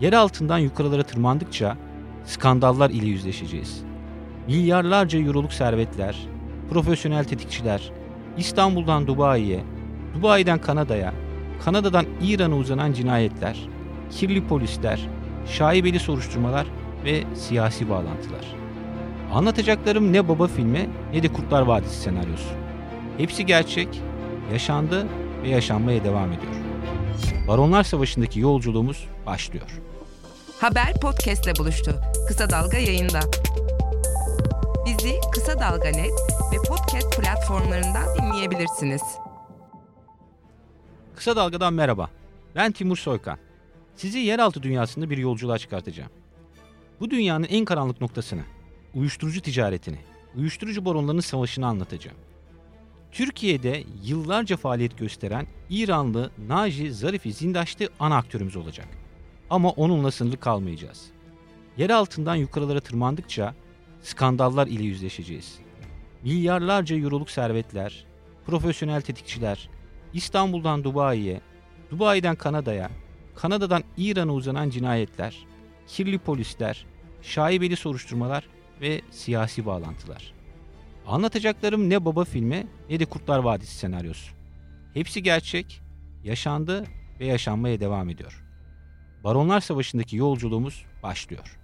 Yer altından yukarılara tırmandıkça skandallar ile yüzleşeceğiz. Milyarlarca euroluk servetler, profesyonel tetikçiler, İstanbul'dan Dubai'ye, Dubai'den Kanada'ya, Kanada'dan İran'a uzanan cinayetler, kirli polisler, şaibeli soruşturmalar ve siyasi bağlantılar. Anlatacaklarım ne baba filmi ne de Kurtlar Vadisi senaryosu. Hepsi gerçek, yaşandı ve yaşanmaya devam ediyor. Baronlar Savaşı'ndaki yolculuğumuz başlıyor. Haber podcastle buluştu. Kısa Dalga yayında. Bizi Kısa Dalga Net ve podcast platformlarından dinleyebilirsiniz. Kısa Dalga'dan merhaba. Ben Timur Soykan. Sizi yeraltı dünyasında bir yolculuğa çıkartacağım. Bu dünyanın en karanlık noktasını, uyuşturucu ticaretini, uyuşturucu baronlarının savaşını anlatacağım. Türkiye'de yıllarca faaliyet gösteren İranlı Naji Zarifi Zindaş'tı ana aktörümüz olacak. Ama onunla sınırlı kalmayacağız. Yer altından yukarılara tırmandıkça skandallar ile yüzleşeceğiz. Milyarlarca euroluk servetler, profesyonel tetikçiler, İstanbul'dan Dubai'ye, Dubai'den Kanada'ya, Kanada'dan İran'a uzanan cinayetler, kirli polisler, şaibeli soruşturmalar ve siyasi bağlantılar. Anlatacaklarım ne baba filmi ne de Kurtlar Vadisi senaryosu. Hepsi gerçek, yaşandı ve yaşanmaya devam ediyor. Baronlar Savaşı'ndaki yolculuğumuz başlıyor.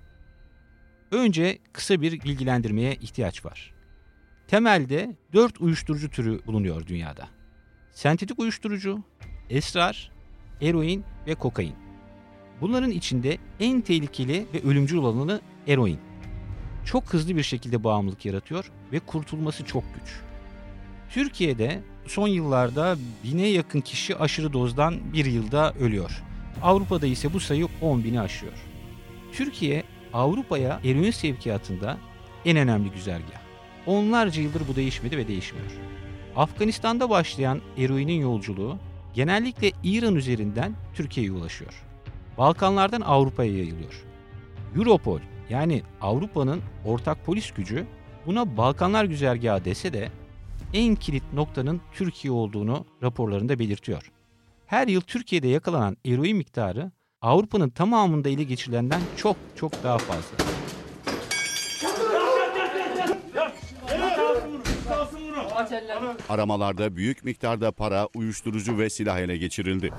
Önce kısa bir bilgilendirmeye ihtiyaç var. Temelde dört uyuşturucu türü bulunuyor dünyada. Sentetik uyuşturucu, esrar, eroin ve kokain. Bunların içinde en tehlikeli ve ölümcül olanı eroin. Çok hızlı bir şekilde bağımlılık yaratıyor ve kurtulması çok güç. Türkiye'de son yıllarda bine yakın kişi aşırı dozdan bir yılda ölüyor. Avrupa'da ise bu sayı 10 bini aşıyor. Türkiye Avrupa'ya eroin sevkiyatında en önemli güzergah. Onlarca yıldır bu değişmedi ve değişmiyor. Afganistan'da başlayan eroinin yolculuğu genellikle İran üzerinden Türkiye'ye ulaşıyor. Balkanlardan Avrupa'ya yayılıyor. Europol yani Avrupa'nın ortak polis gücü buna Balkanlar güzergahı dese de en kilit noktanın Türkiye olduğunu raporlarında belirtiyor. Her yıl Türkiye'de yakalanan eroin miktarı Avrupa'nın tamamında ele geçirilenden çok çok daha fazla. Aramalarda büyük miktarda para, uyuşturucu ve silah ele geçirildi.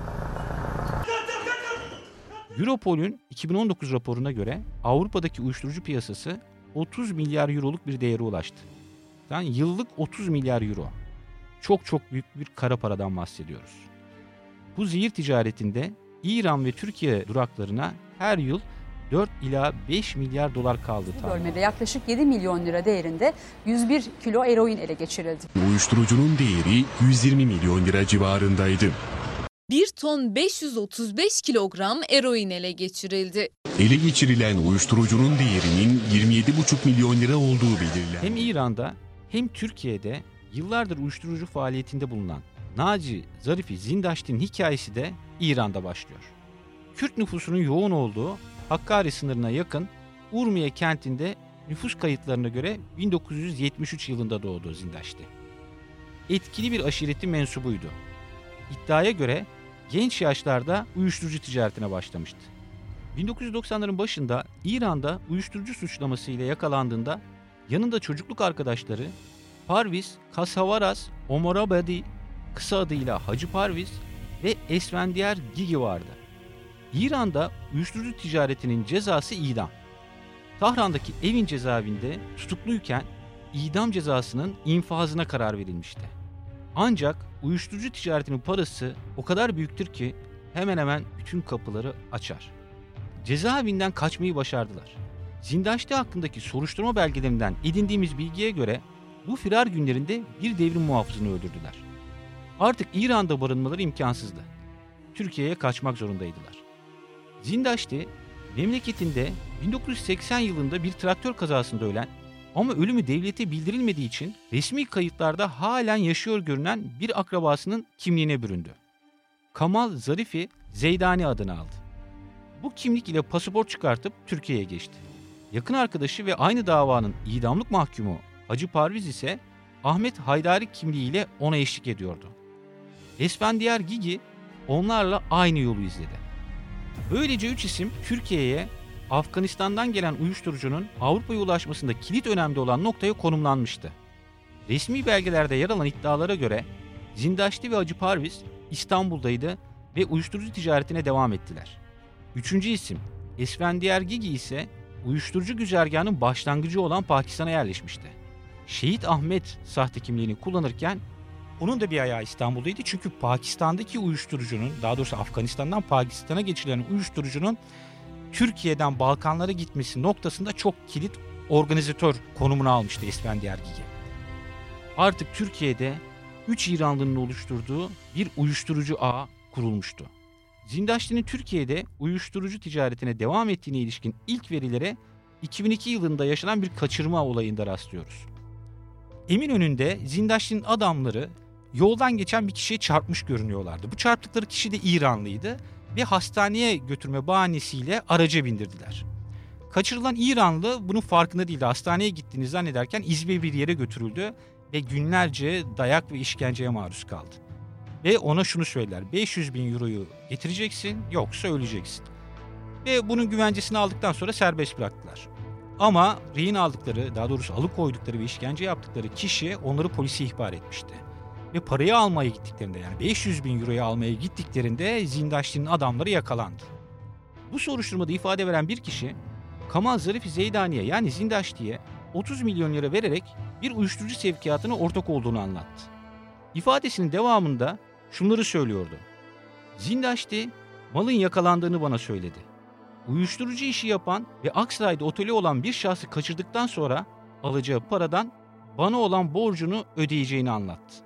Europol'ün 2019 raporuna göre Avrupa'daki uyuşturucu piyasası 30 milyar euroluk bir değere ulaştı. Yani yıllık 30 milyar euro. Çok çok büyük bir kara paradan bahsediyoruz. Bu zehir ticaretinde İran ve Türkiye duraklarına her yıl 4 ila 5 milyar dolar kaldı. Bölmede yaklaşık 7 milyon lira değerinde 101 kilo eroin ele geçirildi. Uyuşturucunun değeri 120 milyon lira civarındaydı. 1 ton 535 kilogram eroin ele geçirildi. Ele geçirilen uyuşturucunun değerinin 27,5 milyon lira olduğu belirlendi. Hem İran'da hem Türkiye'de yıllardır uyuşturucu faaliyetinde bulunan Naci Zarifi Zindaşti'nin hikayesi de İran'da başlıyor. Kürt nüfusunun yoğun olduğu Hakkari sınırına yakın Urmiye kentinde nüfus kayıtlarına göre 1973 yılında doğdu Zindaşti. Etkili bir aşiretin mensubuydu. İddiaya göre genç yaşlarda uyuşturucu ticaretine başlamıştı. 1990'ların başında İran'da uyuşturucu suçlamasıyla yakalandığında yanında çocukluk arkadaşları Parviz Kasavaras Omorabadi kısa adıyla Hacı Parviz ve Esfendiyar Gigi vardı. İran'da uyuşturucu ticaretinin cezası idam. Tahran'daki evin cezaevinde tutukluyken idam cezasının infazına karar verilmişti. Ancak uyuşturucu ticaretinin parası o kadar büyüktür ki hemen hemen bütün kapıları açar. Cezaevinden kaçmayı başardılar. Zindaşti hakkındaki soruşturma belgelerinden edindiğimiz bilgiye göre bu firar günlerinde bir devrim muhafızını öldürdüler. Artık İran'da barınmaları imkansızdı. Türkiye'ye kaçmak zorundaydılar. Zindaşti memleketinde 1980 yılında bir traktör kazasında ölen ama ölümü devlete bildirilmediği için resmi kayıtlarda halen yaşıyor görünen bir akrabasının kimliğine büründü. Kamal Zarifi Zeydani adını aldı. Bu kimlik ile pasaport çıkartıp Türkiye'ye geçti. Yakın arkadaşı ve aynı davanın idamlık mahkumu Hacı Parviz ise Ahmet Haydari kimliğiyle ona eşlik ediyordu. Esfendiyar Gigi onlarla aynı yolu izledi. Böylece üç isim Türkiye'ye Afganistan'dan gelen uyuşturucunun Avrupa'ya ulaşmasında kilit önemli olan noktaya konumlanmıştı. Resmi belgelerde yer alan iddialara göre Zindaşti ve Hacı Parviz İstanbul'daydı ve uyuşturucu ticaretine devam ettiler. Üçüncü isim Esfendiyar Gigi ise uyuşturucu güzergahının başlangıcı olan Pakistan'a yerleşmişti. Şehit Ahmet sahte kimliğini kullanırken onun da bir ayağı İstanbul'daydı çünkü Pakistan'daki uyuşturucunun daha doğrusu Afganistan'dan Pakistan'a geçilen uyuşturucunun Türkiye'den Balkanlara gitmesi noktasında çok kilit organizatör konumunu almıştı Esfendiyar Gigi. Artık Türkiye'de 3 İranlının oluşturduğu bir uyuşturucu ağı kurulmuştu. Zindaşti'nin Türkiye'de uyuşturucu ticaretine devam ettiğine ilişkin ilk verilere 2002 yılında yaşanan bir kaçırma olayında rastlıyoruz. Eminönü'nde Zindaşti'nin adamları yoldan geçen bir kişiye çarpmış görünüyorlardı. Bu çarptıkları kişi de İranlıydı ve hastaneye götürme bahanesiyle araca bindirdiler. Kaçırılan İranlı bunun farkında değildi. Hastaneye gittiğini zannederken İzmir bir yere götürüldü ve günlerce dayak ve işkenceye maruz kaldı. Ve ona şunu söyler. 500 bin euroyu getireceksin yoksa öleceksin. Ve bunun güvencesini aldıktan sonra serbest bıraktılar. Ama rehin aldıkları, daha doğrusu alıkoydukları ve işkence yaptıkları kişi onları polise ihbar etmişti. Ve parayı almaya gittiklerinde yani 500 bin euroyu almaya gittiklerinde Zindaşti'nin adamları yakalandı. Bu soruşturmada ifade veren bir kişi Kamal Zarif Zeydani'ye yani Zindaşti'ye 30 milyon lira vererek bir uyuşturucu sevkiyatına ortak olduğunu anlattı. İfadesinin devamında şunları söylüyordu. Zindaşti malın yakalandığını bana söyledi. Uyuşturucu işi yapan ve Aksaray'da oteli olan bir şahsı kaçırdıktan sonra alacağı paradan bana olan borcunu ödeyeceğini anlattı.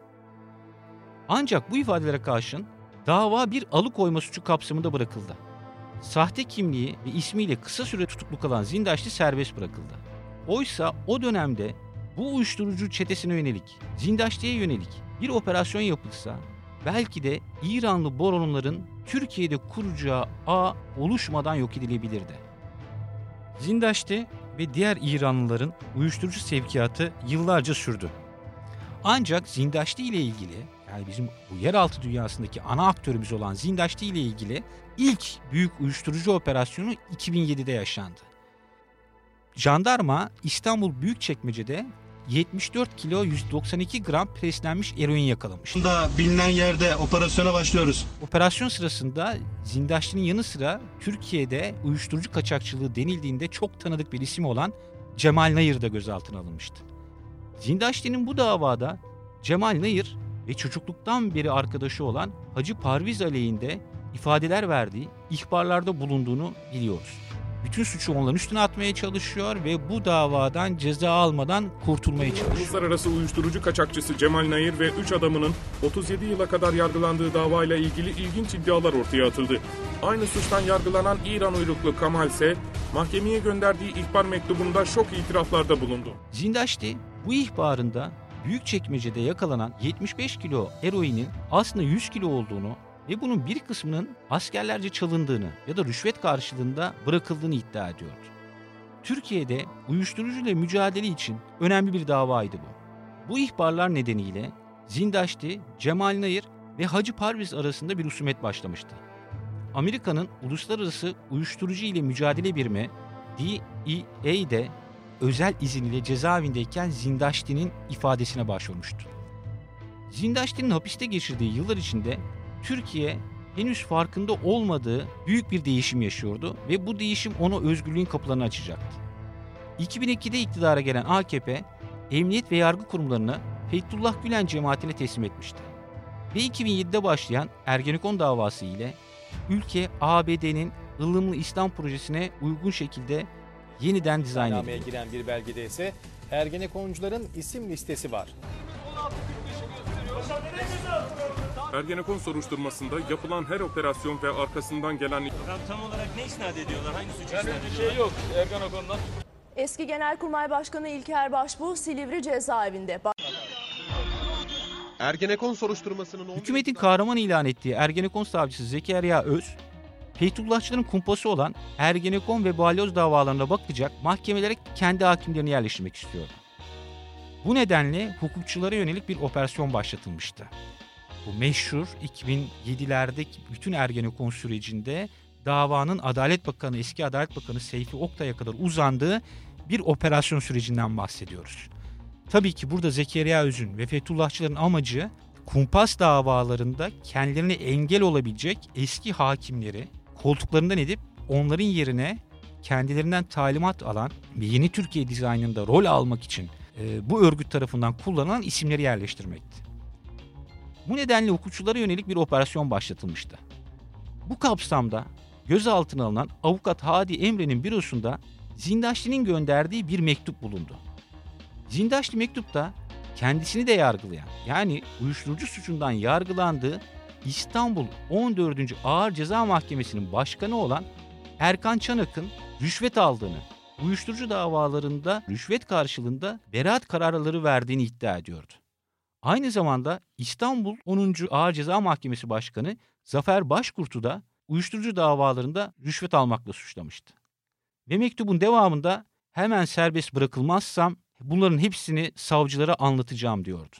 Ancak bu ifadelere karşın dava bir alıkoyma suçu kapsamında bırakıldı. Sahte kimliği ve ismiyle kısa süre tutuklu kalan Zindaşti serbest bırakıldı. Oysa o dönemde bu uyuşturucu çetesine yönelik, Zindaşti'ye yönelik bir operasyon yapılsa belki de İranlı boronların Türkiye'de kuracağı ağ oluşmadan yok edilebilirdi. Zindaşti ve diğer İranlıların uyuşturucu sevkiyatı yıllarca sürdü. Ancak Zindaşti ile ilgili yani bizim bu yeraltı dünyasındaki ana aktörümüz olan Zindaşti ile ilgili ilk büyük uyuşturucu operasyonu 2007'de yaşandı. Jandarma İstanbul Büyükçekmece'de 74 kilo 192 gram preslenmiş eroin yakalamış. da bilinen yerde operasyona başlıyoruz. Operasyon sırasında Zindaşti'nin yanı sıra Türkiye'de uyuşturucu kaçakçılığı denildiğinde çok tanıdık bir isim olan Cemal Nayır da gözaltına alınmıştı. Zindaşti'nin bu davada Cemal Nayır ve çocukluktan beri arkadaşı olan Hacı Parviz aleyhinde ifadeler verdiği, ihbarlarda bulunduğunu biliyoruz. Bütün suçu onların üstüne atmaya çalışıyor ve bu davadan ceza almadan kurtulmaya çalışıyor. Uluslararası uyuşturucu kaçakçısı Cemal Nayır ve 3 adamının 37 yıla kadar yargılandığı davayla ilgili ilginç iddialar ortaya atıldı. Aynı suçtan yargılanan İran uyruklu Kamal ise mahkemeye gönderdiği ihbar mektubunda şok itiraflarda bulundu. Zindaşti bu ihbarında Büyükçekmece'de yakalanan 75 kilo eroinin aslında 100 kilo olduğunu ve bunun bir kısmının askerlerce çalındığını ya da rüşvet karşılığında bırakıldığını iddia ediyordu. Türkiye'de uyuşturucuyla mücadele için önemli bir davaydı bu. Bu ihbarlar nedeniyle Zindaşti, Cemal Nayır ve Hacı Parviz arasında bir husumet başlamıştı. Amerika'nın Uluslararası Uyuşturucu ile Mücadele Birimi DEA de özel izin ile cezaevindeyken Zindaşti'nin ifadesine başvurmuştu. Zindaşti'nin hapiste geçirdiği yıllar içinde Türkiye henüz farkında olmadığı büyük bir değişim yaşıyordu ve bu değişim ona özgürlüğün kapılarını açacaktı. 2002'de iktidara gelen AKP, emniyet ve yargı kurumlarını Fethullah Gülen cemaatine teslim etmişti. Ve 2007'de başlayan Ergenekon davası ile ülke ABD'nin ılımlı İslam projesine uygun şekilde yeniden dizayn edildi. giren bir belgede ise Ergenekoncuların isim listesi var. Ergenekon soruşturmasında yapılan her operasyon ve arkasından gelen Tam olarak ne isnat ediyorlar? Hangi suçu isnat ediyorlar? Eski Genelkurmay Başkanı İlker Başbuğ Silivri cezaevinde. Ergenekon soruşturmasının 11 Hükümetin kahraman ilan ettiği Ergenekon savcısı Zekeriya Öz, Feytullahçıların kumpası olan Ergenekon ve Balyoz davalarına bakacak mahkemelere kendi hakimlerini yerleştirmek istiyordu. Bu nedenle hukukçulara yönelik bir operasyon başlatılmıştı. Bu meşhur 2007'lerdeki bütün Ergenekon sürecinde davanın Adalet Bakanı, eski Adalet Bakanı Seyfi Oktay'a kadar uzandığı bir operasyon sürecinden bahsediyoruz. Tabii ki burada Zekeriya Öz'ün ve Fethullahçıların amacı kumpas davalarında kendilerine engel olabilecek eski hakimleri koltuklarından edip onların yerine kendilerinden talimat alan ve yeni Türkiye dizaynında rol almak için e, bu örgüt tarafından kullanılan isimleri yerleştirmekti. Bu nedenle hukukçulara yönelik bir operasyon başlatılmıştı. Bu kapsamda gözaltına alınan avukat Hadi Emre'nin bürosunda Zindaşli'nin gönderdiği bir mektup bulundu. Zindaşli mektupta kendisini de yargılayan yani uyuşturucu suçundan yargılandığı İstanbul 14. Ağır Ceza Mahkemesi'nin başkanı olan Erkan Çanak'ın rüşvet aldığını, uyuşturucu davalarında rüşvet karşılığında beraat kararları verdiğini iddia ediyordu. Aynı zamanda İstanbul 10. Ağır Ceza Mahkemesi Başkanı Zafer Başkurt'u da uyuşturucu davalarında rüşvet almakla suçlamıştı. Ve mektubun devamında hemen serbest bırakılmazsam bunların hepsini savcılara anlatacağım diyordu.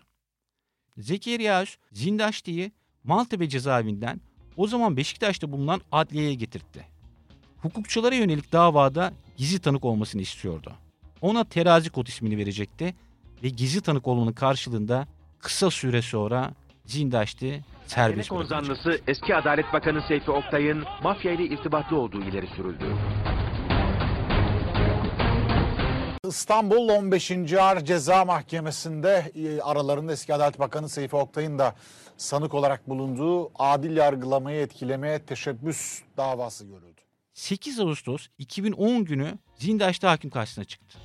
Zekeriya Zindaşti'yi Maltepe cezaevinden o zaman Beşiktaş'ta bulunan adliyeye getirtti. Hukukçulara yönelik davada gizli tanık olmasını istiyordu. Ona terazi kod ismini verecekti ve gizli tanık olmanın karşılığında kısa süre sonra Zindaşti serbest bırakılacak. zanlısı eski Adalet Bakanı Seyfi Oktay'ın mafya ile irtibatlı olduğu ileri sürüldü. İstanbul 15. Ağır Ceza Mahkemesi'nde e, aralarında eski Adalet Bakanı Seyfi Oktay'ın da sanık olarak bulunduğu adil yargılamayı etkilemeye teşebbüs davası görüldü. 8 Ağustos 2010 günü Zindaş'ta hakim karşısına çıktı.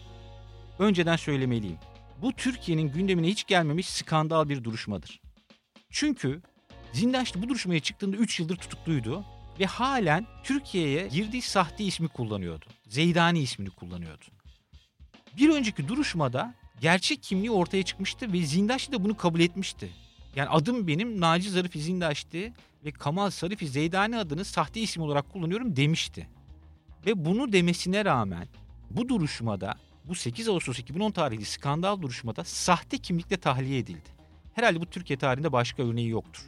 Önceden söylemeliyim. Bu Türkiye'nin gündemine hiç gelmemiş skandal bir duruşmadır. Çünkü Zindaş'ta bu duruşmaya çıktığında 3 yıldır tutukluydu ve halen Türkiye'ye girdiği sahte ismi kullanıyordu. Zeydani ismini kullanıyordu. Bir önceki duruşmada gerçek kimliği ortaya çıkmıştı ve Zindaşlı da bunu kabul etmişti. Yani adım benim Naci Zarifi Zindaş'tı ve Kamal Sarifi Zeydani adını sahte isim olarak kullanıyorum demişti. Ve bunu demesine rağmen bu duruşmada bu 8 Ağustos 2010 tarihli skandal duruşmada sahte kimlikle tahliye edildi. Herhalde bu Türkiye tarihinde başka örneği yoktur.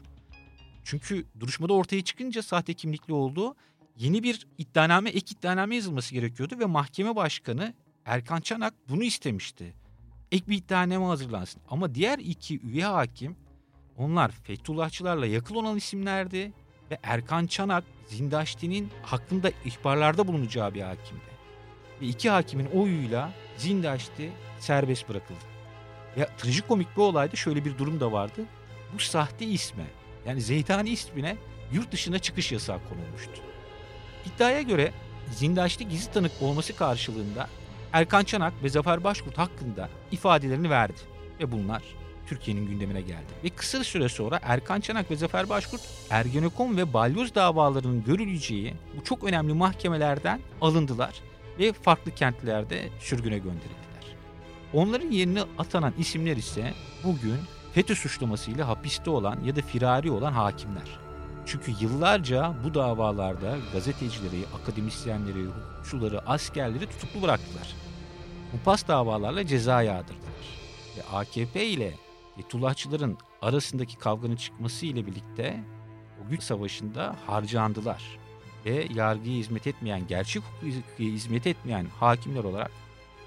Çünkü duruşmada ortaya çıkınca sahte kimlikli olduğu yeni bir iddianame, ek iddianame yazılması gerekiyordu ve mahkeme başkanı Erkan Çanak bunu istemişti. Ek bir iddianame hazırlansın. Ama diğer iki üye hakim onlar Fethullahçılarla yakın olan isimlerdi ve Erkan Çanak Zindaşti'nin hakkında ihbarlarda bulunacağı bir hakimdi. Ve iki hakimin oyuyla Zindaşti serbest bırakıldı. Ya trajikomik bir olayda şöyle bir durum da vardı. Bu sahte isme yani Zeydani ismine yurt dışına çıkış yasağı konulmuştu. İddiaya göre Zindaşti gizli tanık olması karşılığında Erkan Çanak ve Zafer Başkurt hakkında ifadelerini verdi. Ve bunlar Türkiye'nin gündemine geldi. Ve kısa süre sonra Erkan Çanak ve Zafer Başkurt Ergenekon ve balyoz davalarının görüleceği bu çok önemli mahkemelerden alındılar ve farklı kentlerde sürgüne gönderildiler. Onların yerine atanan isimler ise bugün FETÖ suçlamasıyla hapiste olan ya da firari olan hakimler. Çünkü yıllarca bu davalarda gazetecileri, akademisyenleri, hukukçuları, askerleri tutuklu bıraktılar. Kumpas davalarla ceza yağdırdılar. Ve AKP ile Fethullahçıların arasındaki kavganın çıkması ile birlikte o güç savaşında harcandılar. Ve yargıya hizmet etmeyen, gerçek hukuka hizmet etmeyen hakimler olarak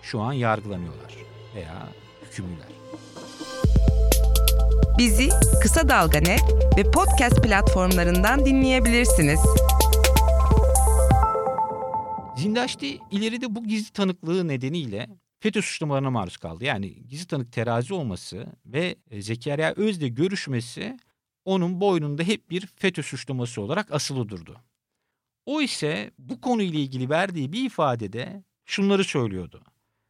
şu an yargılanıyorlar veya hükümlüler. Bizi Kısa Dalga Net ve podcast platformlarından dinleyebilirsiniz. Zindaşti ileride bu gizli tanıklığı nedeniyle FETÖ suçlamalarına maruz kaldı. Yani gizli tanık terazi olması ve e, Zekeriya Öz'le görüşmesi onun boynunda hep bir FETÖ suçlaması olarak asılı durdu. O ise bu konuyla ilgili verdiği bir ifadede şunları söylüyordu.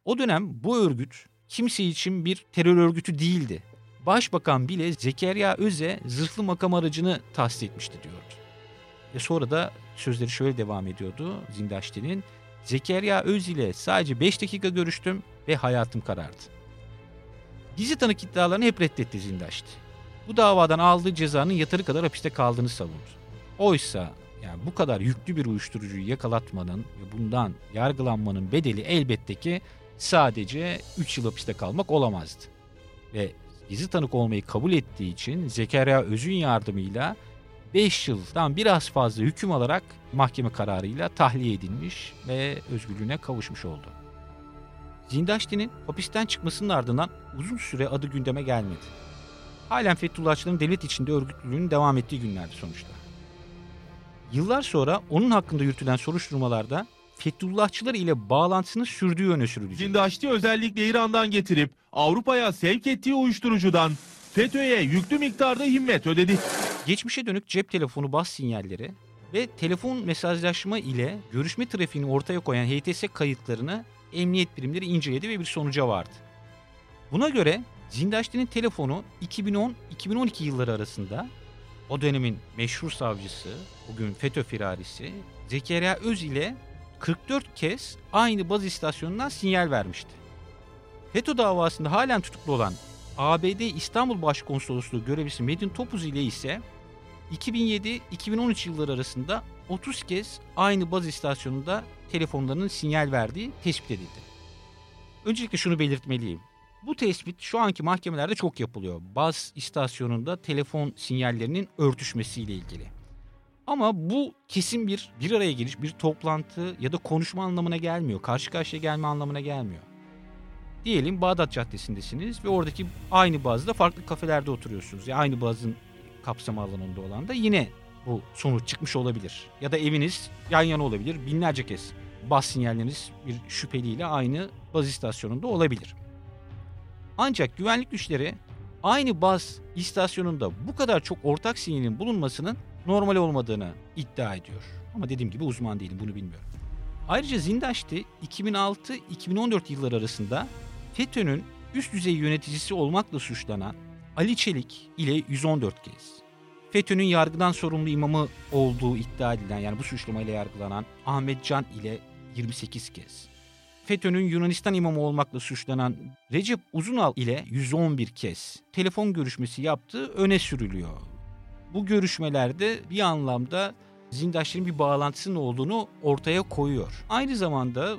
O dönem bu örgüt kimse için bir terör örgütü değildi. Başbakan bile Zekeriya Öz'e zırhlı makam aracını tahsis etmişti diyordu. Ve sonra da sözleri şöyle devam ediyordu Zindaşti'nin. Zekeriya Öz ile sadece 5 dakika görüştüm ve hayatım karardı. Gizli tanık iddialarını hep reddetti Zindaşti. Bu davadan aldığı cezanın yatırı kadar hapiste kaldığını savundu. Oysa yani bu kadar yüklü bir uyuşturucuyu yakalatmanın ve bundan yargılanmanın bedeli elbette ki sadece 3 yıl hapiste kalmak olamazdı. Ve gizli tanık olmayı kabul ettiği için Zekeriya Öz'ün yardımıyla 5 yıldan biraz fazla hüküm alarak mahkeme kararıyla tahliye edilmiş ve özgürlüğüne kavuşmuş oldu. Zindaşti'nin hapisten çıkmasının ardından uzun süre adı gündeme gelmedi. Halen Fethullahçıların devlet içinde örgütlülüğünün devam ettiği günlerdi sonuçta. Yıllar sonra onun hakkında yürütülen soruşturmalarda Fethullahçılar ile bağlantısının sürdüğü öne sürülecek. Zindaşti özellikle İran'dan getirip Avrupa'ya sevk ettiği uyuşturucudan FETÖ'ye yüklü miktarda himmet ödedi. Geçmişe dönük cep telefonu bas sinyalleri ve telefon mesajlaşma ile görüşme trafiğini ortaya koyan HTS kayıtlarını emniyet birimleri inceledi ve bir sonuca vardı. Buna göre Zindaşti'nin telefonu 2010-2012 yılları arasında o dönemin meşhur savcısı, bugün FETÖ firarisi Zekeriya Öz ile 44 kez aynı baz istasyonundan sinyal vermişti. FETÖ davasında halen tutuklu olan ABD İstanbul Başkonsolosluğu görevlisi Medin Topuz ile ise 2007-2013 yılları arasında 30 kez aynı baz istasyonunda telefonlarının sinyal verdiği tespit edildi. Öncelikle şunu belirtmeliyim. Bu tespit şu anki mahkemelerde çok yapılıyor. Baz istasyonunda telefon sinyallerinin örtüşmesiyle ilgili. Ama bu kesin bir bir araya geliş, bir toplantı ya da konuşma anlamına gelmiyor. Karşı karşıya gelme anlamına gelmiyor. Diyelim Bağdat Caddesi'ndesiniz ve oradaki aynı bazda farklı kafelerde oturuyorsunuz. Yani aynı bazın kapsam alanında olan da yine bu sonuç çıkmış olabilir. Ya da eviniz yan yana olabilir. Binlerce kez baz sinyalleriniz bir şüpheliyle aynı baz istasyonunda olabilir. Ancak güvenlik güçleri aynı baz istasyonunda bu kadar çok ortak sinyalin bulunmasının normal olmadığını iddia ediyor. Ama dediğim gibi uzman değilim bunu bilmiyorum. Ayrıca Zindaşti 2006-2014 yılları arasında FETÖ'nün üst düzey yöneticisi olmakla suçlanan Ali Çelik ile 114 kez, FETÖ'nün yargıdan sorumlu imamı olduğu iddia edilen yani bu suçlamayla yargılanan Ahmet Can ile 28 kez, FETÖ'nün Yunanistan imamı olmakla suçlanan Recep Uzunal ile 111 kez telefon görüşmesi yaptığı öne sürülüyor. Bu görüşmelerde bir anlamda zindaşların bir bağlantısının olduğunu ortaya koyuyor. Aynı zamanda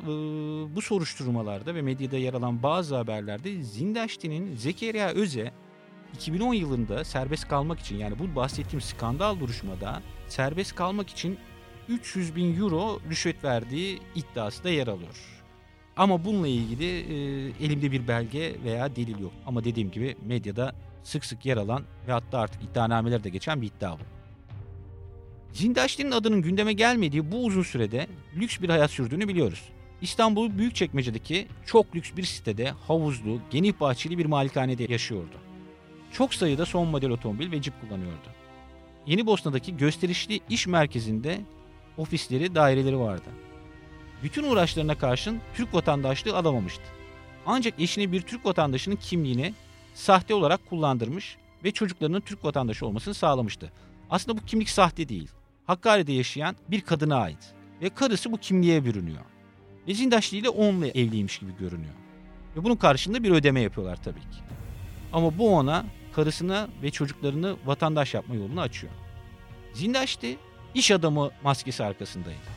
bu soruşturmalarda ve medyada yer alan bazı haberlerde Zindaşti'nin Zekeriya Öz'e 2010 yılında serbest kalmak için yani bu bahsettiğim skandal duruşmada serbest kalmak için 300 bin euro rüşvet verdiği iddiası da yer alıyor. Ama bununla ilgili e, elimde bir belge veya delil yok. Ama dediğim gibi medyada sık sık yer alan ve hatta artık iddianameler de geçen bir iddia bu. Zindaşti'nin adının gündeme gelmediği bu uzun sürede lüks bir hayat sürdüğünü biliyoruz. İstanbul Büyükçekmece'deki çok lüks bir sitede havuzlu, geniş bahçeli bir malikanede yaşıyordu. Çok sayıda son model otomobil ve cip kullanıyordu. Yeni Bosna'daki gösterişli iş merkezinde ofisleri, daireleri vardı. Bütün uğraşlarına karşın Türk vatandaşlığı alamamıştı. Ancak eşini bir Türk vatandaşının kimliğini sahte olarak kullandırmış ve çocuklarının Türk vatandaşı olmasını sağlamıştı. Aslında bu kimlik sahte değil. Hakkari'de yaşayan bir kadına ait. Ve karısı bu kimliğe bürünüyor. Ve Zindaşlı ile onunla evliymiş gibi görünüyor. Ve bunun karşılığında bir ödeme yapıyorlar tabii ki. Ama bu ona karısına ve çocuklarını vatandaş yapma yolunu açıyor. Zindaşlı iş adamı maskesi arkasındaydı.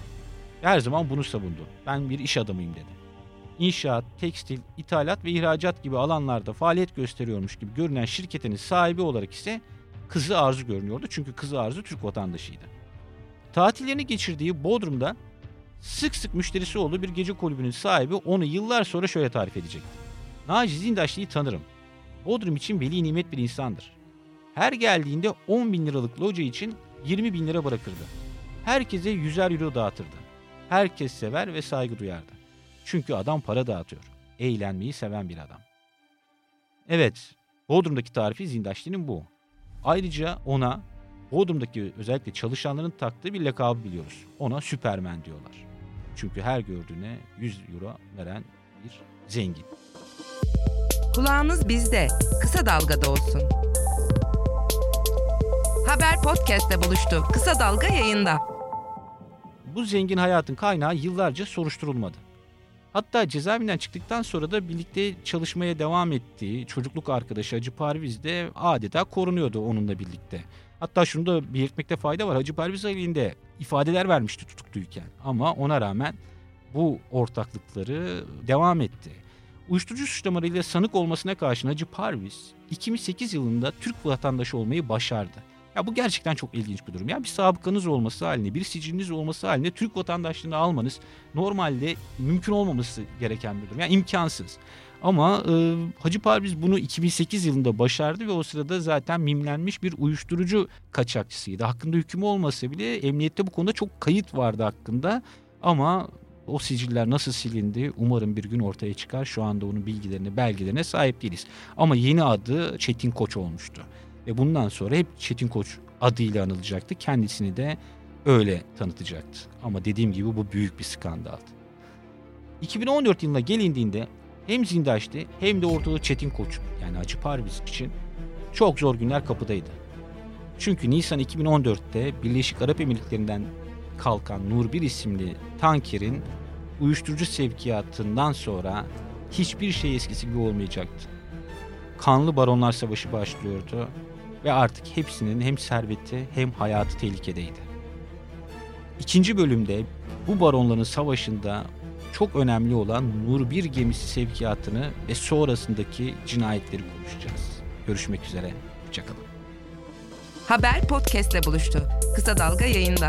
Her zaman bunu savundu. Ben bir iş adamıyım dedi. İnşaat, tekstil, ithalat ve ihracat gibi alanlarda faaliyet gösteriyormuş gibi görünen şirketinin sahibi olarak ise kızı Arzu görünüyordu. Çünkü kızı Arzu Türk vatandaşıydı. Tatillerini geçirdiği Bodrum'da sık sık müşterisi olduğu bir gece kulübünün sahibi onu yıllar sonra şöyle tarif edecekti. Naci Zindaşlı'yı tanırım. Bodrum için veli nimet bir insandır. Her geldiğinde 10 bin liralık loca için 20 bin lira bırakırdı. Herkese yüzer euro dağıtırdı. Herkes sever ve saygı duyardı. Çünkü adam para dağıtıyor. Eğlenmeyi seven bir adam. Evet, Bodrum'daki tarifi Zindaşlı'nın bu. Ayrıca ona Bodrum'daki özellikle çalışanların taktığı bir lakabı biliyoruz. Ona Süpermen diyorlar. Çünkü her gördüğüne 100 euro veren bir zengin. Kulağınız bizde. Kısa Dalga'da olsun. Haber podcast'te buluştu. Kısa Dalga yayında. Bu zengin hayatın kaynağı yıllarca soruşturulmadı. Hatta cezaevinden çıktıktan sonra da birlikte çalışmaya devam ettiği çocukluk arkadaşı Hacı Parviz de adeta korunuyordu onunla birlikte. Hatta şunu da belirtmekte fayda var. Hacı Parviz elinde ifadeler vermişti tutukluyken. Ama ona rağmen bu ortaklıkları devam etti. Uyuşturucu suçlamalarıyla sanık olmasına karşın Hacı Parviz 2008 yılında Türk vatandaşı olmayı başardı. Ya bu gerçekten çok ilginç bir durum. Ya bir sabıkanız olması haline, bir siciliniz olması haline Türk vatandaşlığını almanız normalde mümkün olmaması gereken bir durum. Yani imkansız. Ama e, Hacı Parviz bunu 2008 yılında başardı ve o sırada zaten mimlenmiş bir uyuşturucu kaçakçısıydı. Hakkında hükmü olmasa bile emniyette bu konuda çok kayıt vardı hakkında. Ama o siciller nasıl silindi umarım bir gün ortaya çıkar. Şu anda onun bilgilerine, belgelerine sahip değiliz. Ama yeni adı Çetin Koç olmuştu. Ve bundan sonra hep Çetin Koç adıyla anılacaktı. Kendisini de öyle tanıtacaktı. Ama dediğim gibi bu büyük bir skandaldı. 2014 yılına gelindiğinde hem Zindaş'tı hem de ortada Çetin Koç yani Hacı Parviz için çok zor günler kapıdaydı. Çünkü Nisan 2014'te Birleşik Arap Emirlikleri'nden kalkan Nur 1 isimli tankerin uyuşturucu sevkiyatından sonra hiçbir şey eskisi gibi olmayacaktı. Kanlı baronlar savaşı başlıyordu ve artık hepsinin hem serveti hem hayatı tehlikedeydi. İkinci bölümde bu baronların savaşında çok önemli olan Nur 1 gemisi sevkiyatını ve sonrasındaki cinayetleri konuşacağız. Görüşmek üzere, hoşçakalın. Haber podcastle buluştu. Kısa Dalga yayında.